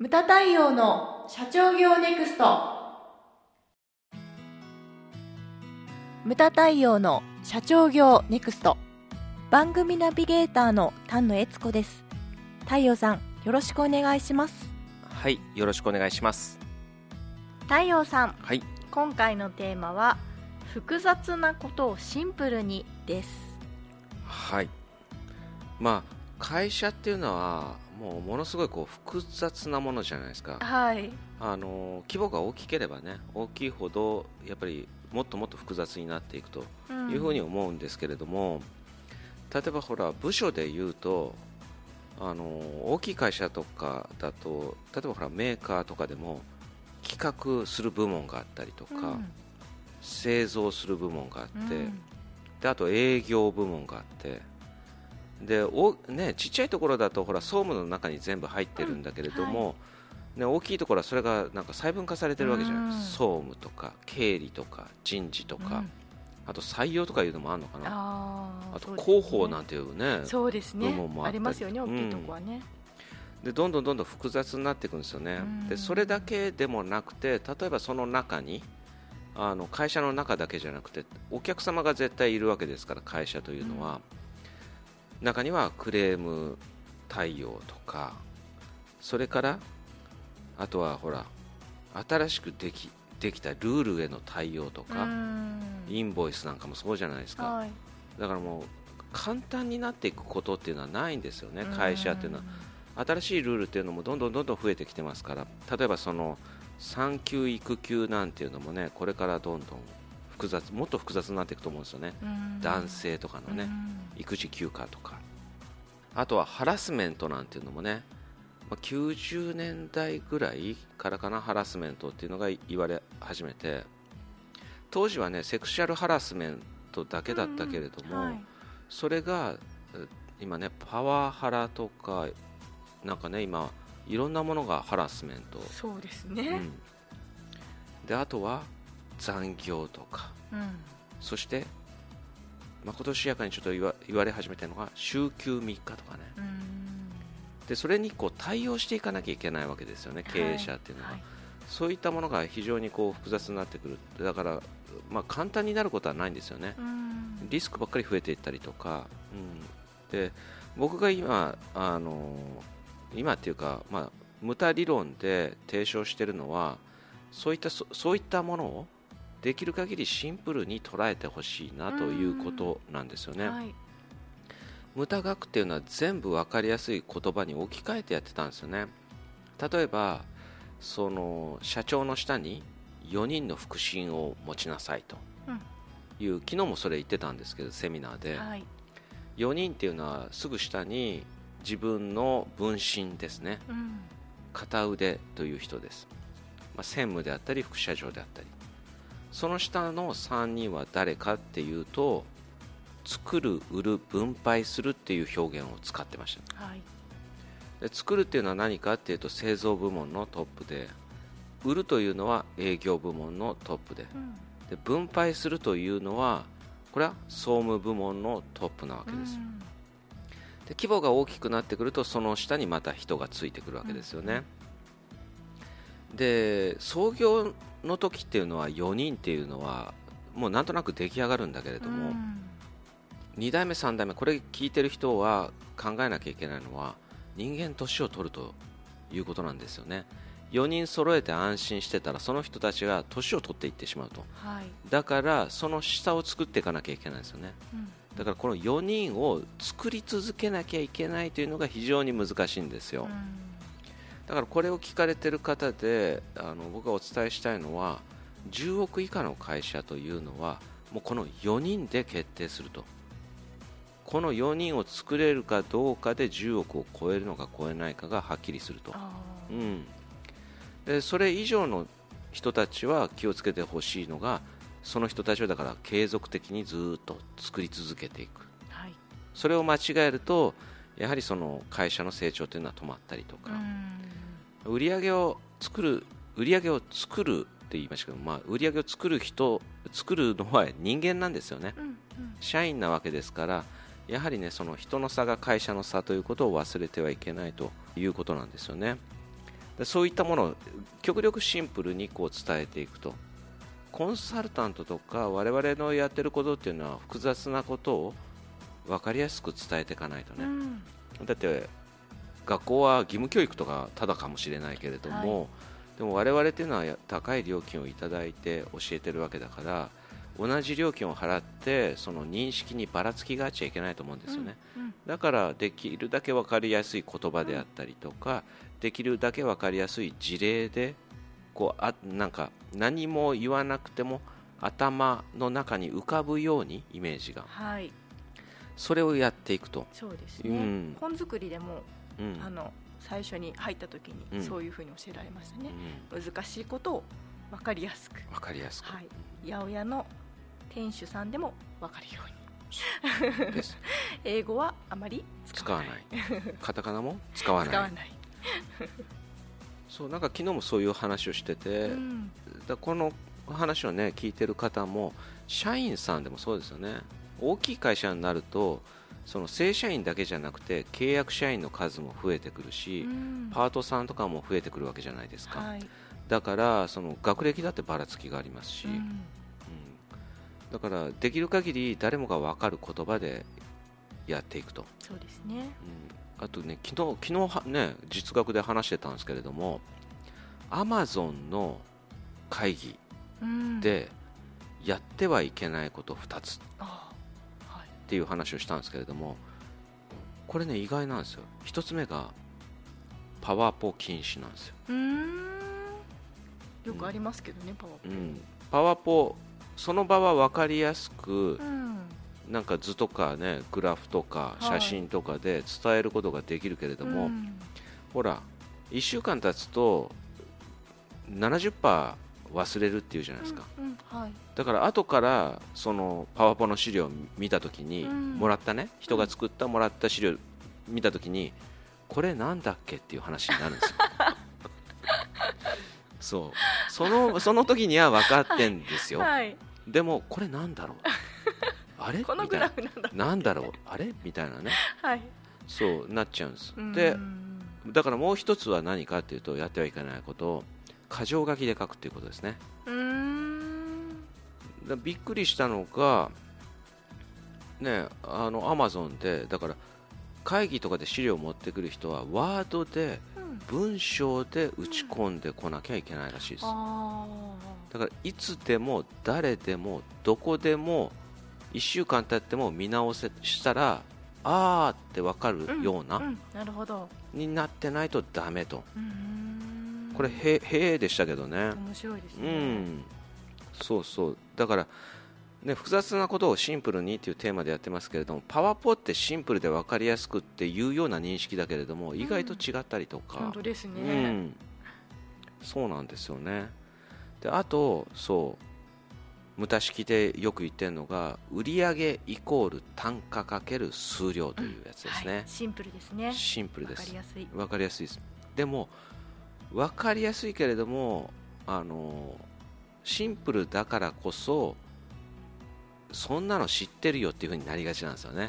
ムタ太陽の社長業ネクスト。ムタ太陽の社長業ネクスト。番組ナビゲーターの丹野悦子です。太陽さんよろしくお願いします。はいよろしくお願いします。太陽さんはい。今回のテーマは複雑なことをシンプルにです。はい。まあ会社っていうのはもうものすごいこう複雑なものじゃないですか。はい。あの規模が大きければね大きいほどやっぱりもっともっと複雑になっていくというふうに思うんですけれども、例えばほら部署で言うとあの大きい会社とかだと例えばほらメーカーとかでも企画する部門があったりとか、うん。製造する部門があって、うん。であと営業部門があってでお、ね、ちっちゃいところだとほら総務の中に全部入ってるんだけれども、ね、大きいところはそれがなんか細分化されてるわけじゃない、うん。総務とか経理とか人事とか、うん。あと採用とかいうのもあるのかな？あと広報なんていうねそうですね。部門もあり。ますよね大きいとこはね、でどんどんどんどん複雑になっていくんですよね、うん。でそれだけでもなくて例えばその中にあの会社の中だけじゃなくてお客様が絶対いるわけですから会社というのは、中にはクレーム対応とかそれからあとはほら新しくできできたルールへの対応とか、うん。インボイスなんかもそうじゃないですか、はい。だからもう簡単になっていくことっていうのはないんですよね、会社っていうのは。新しいルールっていうのもどんどんどんどん増えてきてますから。例えばその産休育休なんていうのもねこれからどんどん複雑もっと複雑になっていくと思うんですよね、うん。男性とかのね、うん。育児休暇とか。あとはハラスメントなんていうのもね、まあ、90年代ぐらいからかなハラスメントっていうのが言われ始めて当時はねセクシャルハラスメントだけだったけれども、はい。それがえ今ねパワハラとかなんかね今いろんなものがハラスメント、そうですね、うん、であとは残業とか。うん。そしてまことしやかにちょっと言わ言われ始めてるのが週休3日とかね。うん。でそれにこう対応していかなきゃいけないわけですよね経営者っていうのは、はい。そういったものが非常にこう複雑になってくるだから、まあ、簡単になることはないんですよね、うん。リスクばっかり増えていったりとか、うん、で僕が今あの今っていうか、まあ、無駄理論で提唱しているのはそういったそそういったものをできる限りシンプルに捉えてほしいなということなんですよね。はい。無駄額っていうのは全部分かりやすい言葉に置き換えてやってたんですよね。例えばその社長の下に4人の腹心を持ちなさいと。うん。いう、昨日もそれ言ってたんですけどセミナーで、はい。4人っていうのはすぐ下に自分の分身ですね。うん。片腕という人です、まあ、専務であったり副社長であったりその下の3人は誰かっていうと作る売る分配するっていう表現を使ってました。はい。で作るっていうのは何かっていうと製造部門のトップで売るというのは営業部門のトップでうん。で分配するというのはこれは総務部門のトップなわけです。ようん。で規模が大きくなってくるとその下にまた人がついてくるわけですよね、で創業の時っていうのは4人っていうのはもうなんとなく出来上がるんだけれども、うん。2代目3代目これ聞いてる人は考えなきゃいけないのは人間年を取るということなんですよね。4人揃えて安心してたらその人たちが年を取っていってしまうと。はい。だからその下を作っていかなきゃいけないんですよね。うん。だからこの4人を作り続けなきゃいけないというのが非常に難しいんですよ、だからこれを聞かれてる方であの僕がお伝えしたいのは10億以下の会社というのはもうこの4人で決定すると。この4人を作れるかどうかで10億を超えるのか超えないかがはっきりすると、うん、でそれ以上の人たちは気をつけてほしいのがその人たちはだから継続的にずっと作り続けていく。はい。それを間違えるとやはりその会社の成長というのは止まったりとか、うん売り上げを作る売り上げを作るって言いましたけど、まあ、売り上げを作る人作るのは人間なんですよね。うんうん。社員なわけですからやはりねその人の差が会社の差ということを忘れてはいけないということなんですよね。でそういったものを極力シンプルにこう伝えていくと。コンサルタントとか我々のやってることっていうのは複雑なことを分かりやすく伝えていかないとね、うん。だって学校は義務教育とかただかもしれないけれども、はでも我々っていうのはや高い料金をいただいて教えてるわけだから同じ料金を払ってその認識にばらつきがあっちゃいけないと思うんですよね、うんだからできるだけ分かりやすい言葉であったりとか、できるだけ分かりやすい事例でこうあなんか何も言わなくても頭の中に浮かぶようにイメージがはい。それをやっていくと、そうですね、うん。本作りでも、うんあの最初に入った時うん。にそういうふうに教えられましたね、う難しいことを分かりやすく。ん、分かりやすく、はい。八百屋の店主さんでも分かるように。英語はあまり使使わわなないい。カタカナも使わない。使わない、そうなんか昨日もそういう話をしてて、うん。だこの話をね聞いてる方も社員さんでもそうですよね。大きい会社になるとその正社員だけじゃなくて契約社員の数も増えてくるし、うん。パートさんとかも増えてくるわけじゃないですか、はい。だからその学歴だってばらつきがありますし、うん。うん。だからできる限り誰もが分かる言葉でやっていくと、そうですね。うん。あとね昨日昨日はね実学で話してたんですけれどもアマゾンの会議うん。でやってはいけないこと2つはいていう話をしたんですけれどもこれね意外なんですよ。1つ目がパワポ禁止なんですよ、よくありますけどね、パワーポ。うん、パワポその場は分かりやすくうん。なんか図とかねグラフとかはい。写真とかで伝えることができるけれども、うん。ほら1週間経つと70%忘れるっていうじゃないですか、うんうんはい。だから後からそのパワポの資料を見たときに、うん。もらったね。人が作ったもらった資料見たときにこれなんだっけっていう話になるんですよ。そう。そのその時には分かってんですよ、はい。でもこれなんだろう？あれ？このみたいな。グラフなんだ。なんだろう？あれ？みたいなね。はい。そうなっちゃうんです。うん。でだからもう一つは何かっていうとやってはいけないこと。を箇条書きで書くっていうことですね。うーん。だびっくりしたのがねあのアマゾンでだから会議とかで資料を持ってくる人はワードでうん。文章で打ち込んでこなきゃいけないらしいです。あだからいつでも誰でもどこでも1週間経っても見直せしたらあーって分かるーような、んん。なるほど。になってないとダメと。うーんこれへへーでしたけどね。面白いですうねん。そうそう。だからね、複雑なことをシンプルにっていうテーマでやってますけれどもパワポってシンプルで分かりやすくっていうような認識だけれども意外と違ったりとか、本当ですうねん、そうなんですよね。であとそう。無駄式でよく言ってるのが売上イコール単価かける数量というやつですね、はい。シンプルですね。シンプルわです。かりやすい。分かりやすいです。でも分かりやすいけれどもあのシンプルだからこそそんなの知ってるよっていう風になりがちなんですよね。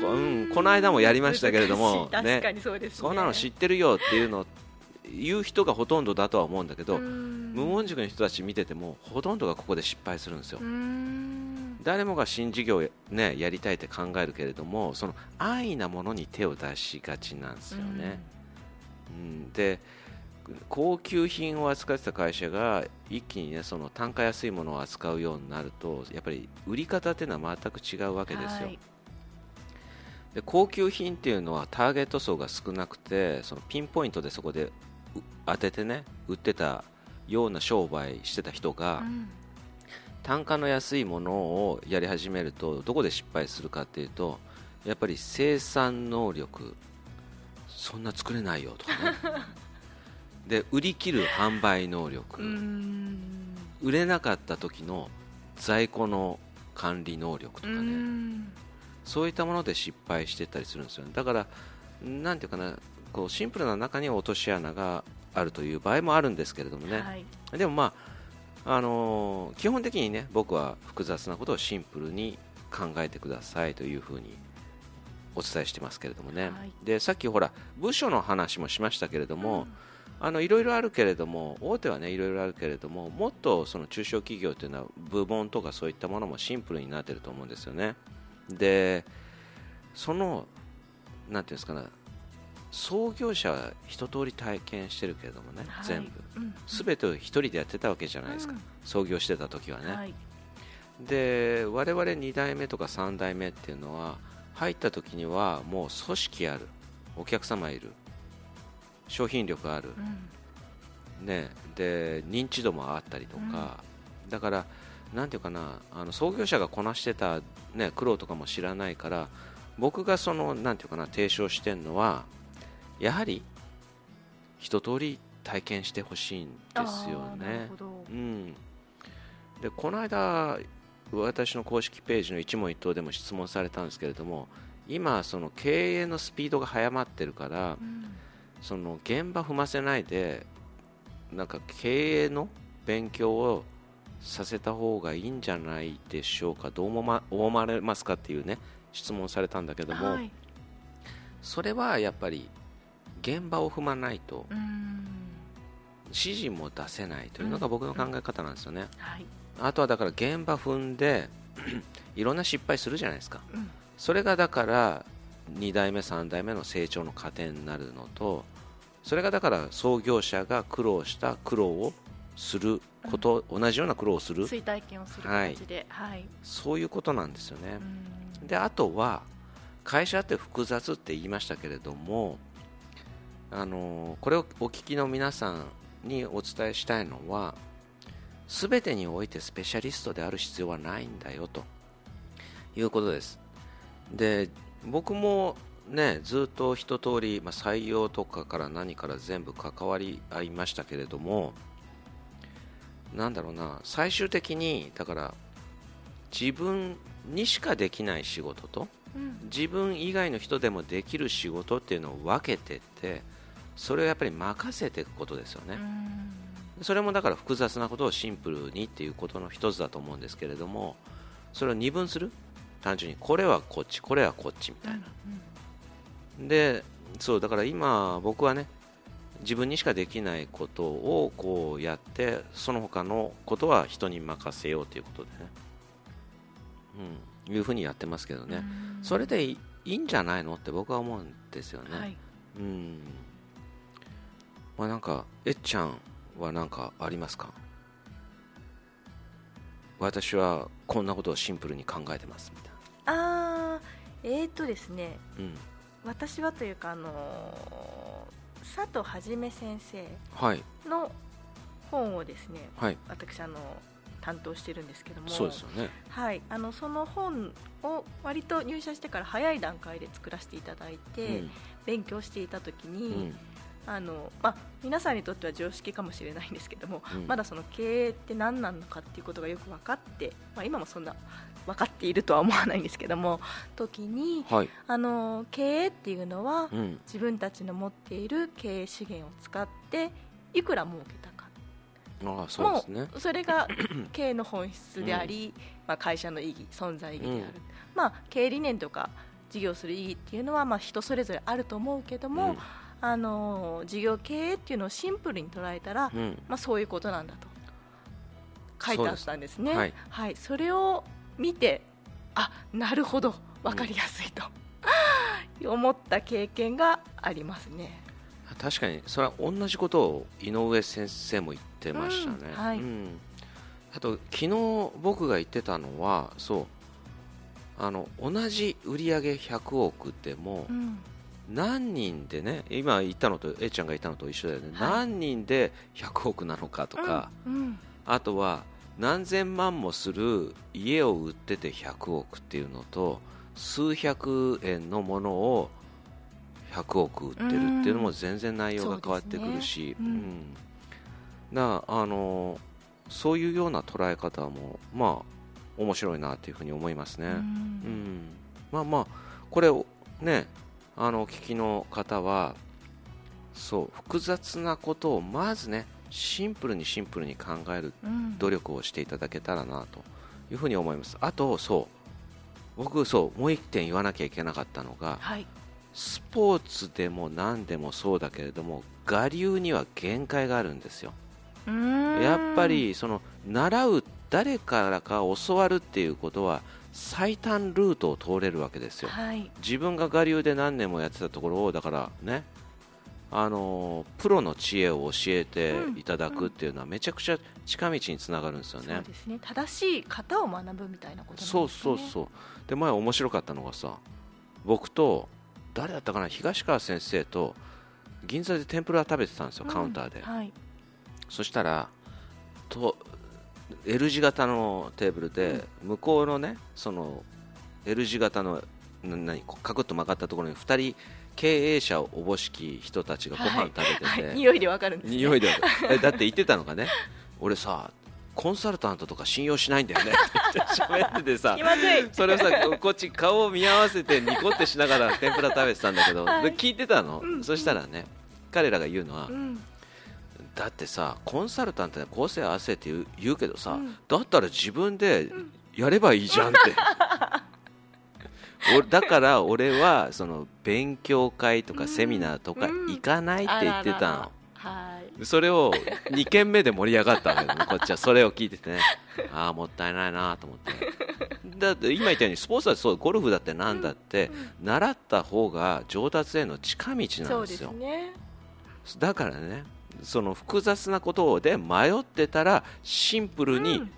こうんこの間もやりましたけれどもそんなの知ってるよっていうのを言う人がほとんどだとは思うんだけど、うん。無門塾の人たち見ててもほとんどがここで失敗するんですよ、うん。誰もが新事業を、ね、やりたいって考えるけれどもその安易なものに手を出しがちなんですよね、うん、で高級品を扱ってた会社が一気に、ね、その単価安いものを扱うようになるとやっぱり売り方っていうのは全く違うわけですよ、はい。で高級品っていうのはターゲット層が少なくてそのピンポイントでそこでう当ててね売ってたような商売してた人が、うん。単価の安いものをやり始めるとどこで失敗するかっていうとやっぱり生産能力そんな作れないよとかね。で売り切る販売能力、うん。売れなかった時の在庫の管理能力とかね、うん。そういったもので失敗してったりするんですよね。だからなんていうかなこうシンプルな中に落とし穴があるという場合もあるんですけれどもね、はい。でもまあ、あのー基本的にね僕は複雑なことをシンプルに考えてくださいというふうにお伝えしてますけれどもね、はい。でさっきほら部署の話もしましたけれども、あのいろいろあるけれども大手はねいろいろあるけれどももっとその中小企業というのは部門とかそういったものもシンプルになってると思うんですよね。でそのなんていうんですかね創業者は一通り体験してるけれどもね、はい。全部。うん全てを一人でやってたわけじゃないですか、うん。創業してた時はね、はい。で我々2代目とか3代目っていうのは入った時にはもう組織ある。お客様いる。商品力ある、うん。ね、で認知度もあったりとか、だからなんていうかなあの創業者がこなしてた、ね、苦労とかも知らないから僕がそのなんていうかな提唱してるのはやはり一通り体験してほしいんですよね。うん、でこの間私の公式ページの一問一答でも質問されたんですけれども今その経営のスピードが速まってるからうんその現場踏ませないでなんか経営の勉強をさせた方がいいんじゃないでしょうかどうもま思われますかっていうね質問されたんだけども、はい。それはやっぱり現場を踏まないとうん。指示も出せないというのが僕の考え方なんですよね、はいあとはだから現場踏んで いろんな失敗するじゃないですか。うん。それがだから2代目3代目の成長の糧になるのとそれがだから創業者が苦労した苦労をすること、同じような苦労をする。追体験をする形で。はい。そういうことなんですよね。う、ん。であとは会社って複雑って言いましたけれどもあのこれをお聞きの皆さんにお伝えしたいのは全てにおいてスペシャリストである必要はないんだよと。いうことです。で僕もねずっと一通り、まあ、採用とかから何から全部関わり合いましたけれどもなんだろうな最終的にだから自分にしかできない仕事とうん。自分以外の人でもできる仕事っていうのを分けてってそれをやっぱり任せていくことですよね、それもだから複雑なことをシンプルにっていうことの一つだと思うんですけれどもそれを二分する？単純にこれはこっちこれはこっちみたいな、でそうだから今僕はね自分にしかできないことをこうやってその他のことは人に任せようということでね、うん、いうふうにやってますけどね、それでいいいいんじゃないのって僕は思うんですよね、はい。うん。まあなんかえっちゃんは何かありますか？私はこんなことをシンプルに考えてますみたいあーえーとですね。な、うん、私はというかあのー佐藤はじめ先生はい。の本をですねはい。私あの担当してるんですけども。そうですよね。はい、あのその本を割と入社してから早い段階で作らせていただいて、勉強していた時うん。に、あのまあ、皆さんにとっては常識かもしれないんですけども、うん。まだその経営って何なのかっていうことがよく分かって、まあ、今もそんな分かっているとは思わないんですけども時にはい、あの経営っていうのはうん。自分たちの持っている経営資源を使っていくら儲けたか。ああそうですね。それが 経営の本質であり、まあ、会社の意義存在意義である、うん。まあ、経営理念とか事業する意義っていうのはまあ人それぞれあると思うけども、あの事業経営っていうのをシンプルに捉えたら、うん。うんまあ、そういうことなんだと。書いてあったんですね。はい。はい、それを見てあなるほど。分かりやすいと、思った経験がありますね。確かにそれは同じことを井上先生も言ってましたね、うんはい。ん。あと昨日僕が言ってたのはそう。あの同じ売上100億でもうん何人でね今言ったのと A ちゃんが言ったのと一緒だよね、はい。何人で100億なのかとか、うんあとは何千万もする家を売ってて100億っていうのと数百円のものを100億売ってるっていうのも全然内容が変わってくるし、そうん。あのそういうような捉え方もまあ面白いなというふうに思いますね。うん。うん。まあまあこれをねあのお聞きの方はそう複雑なことをまずねシンプルにシンプルに考えるうん。努力をしていただけたらなというふうに思います。あとそう僕そうもう一点言わなきゃいけなかったのが、はい。スポーツでも何でもそうだけれども我流には限界があるんですよ。やっぱりその習う誰からか教わるっていうことは最短ルートを通れるわけですよ。はい。自分が我流で何年もやってたところをだからねあのプロの知恵を教えていただくっていうのはめちゃくちゃ近道につながるんですよね。そうですね。正しい型を学ぶみたいなことね。そうそうそう。で前面白かったのがさ僕と誰だったかな東川先生と銀座で天ぷら食べてたんですよ、カウンターで、はい。そしたらと L 字型のテーブルで、向こうのねその L 字型のな何カクッと曲がったところに2人経営者をおぼしき人たちがご飯食べてて、はい、匂いでわかるんですね。匂いでえだって言ってたのがね。俺さコンサルタントとか信用しないんだよね。っ て喋っててさ。それをさこっち顔を見合わせてニコってしながら天ぷら食べてたんだけど、はい。で聞いてたの、うん。そしたらね彼らが言うのは、うんだってさコンサルタントで構成合わせって言うけどさ、うん。だったら自分でやればいいじゃんって、俺だから俺はその勉強会とかセミナーとかうん。行かないって言ってたの、あららら。はい。それを2軒目で盛り上がったわけだねこっちは。それを聞いててね。ああもったいないなと思って。だって今言ったようにスポーツだってそうゴルフだってなんだって、習った方が上達への近道そうんですよ。ね。だからねその複雑なことで迷ってたらシンプルに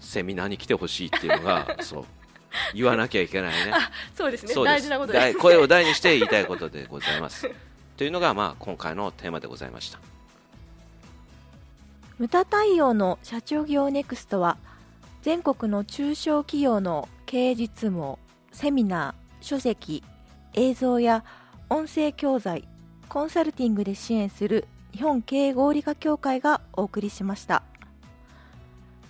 セミナーに来てほしいっていうのが、そう言わなきゃいけないね。そうですね。そうです。大事なことです。大声を大にして言いたいことでございます。というのが、まあ、今回のテーマでございました。無駄対応の社長業ネクストは全国の中小企業の経営実務をセミナー、書籍、映像や音声教材、コンサルティングで支援する日本経営合理化協会がお送りしました。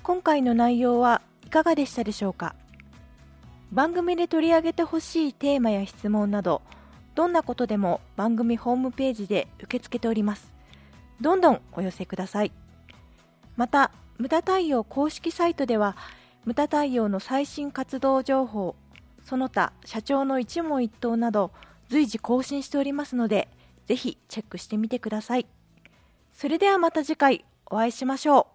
今回の内容はいかがでしたでしょうか？番組で取り上げてほしいテーマや質問などどんなことでも番組ホームページで受け付けております。どんどんお寄せください。また無駄対応公式サイトでは無駄対応の最新活動情報その他社長の一問一答など随時更新しておりますのでぜひチェックしてみてください。それではまた次回お会いしましょう。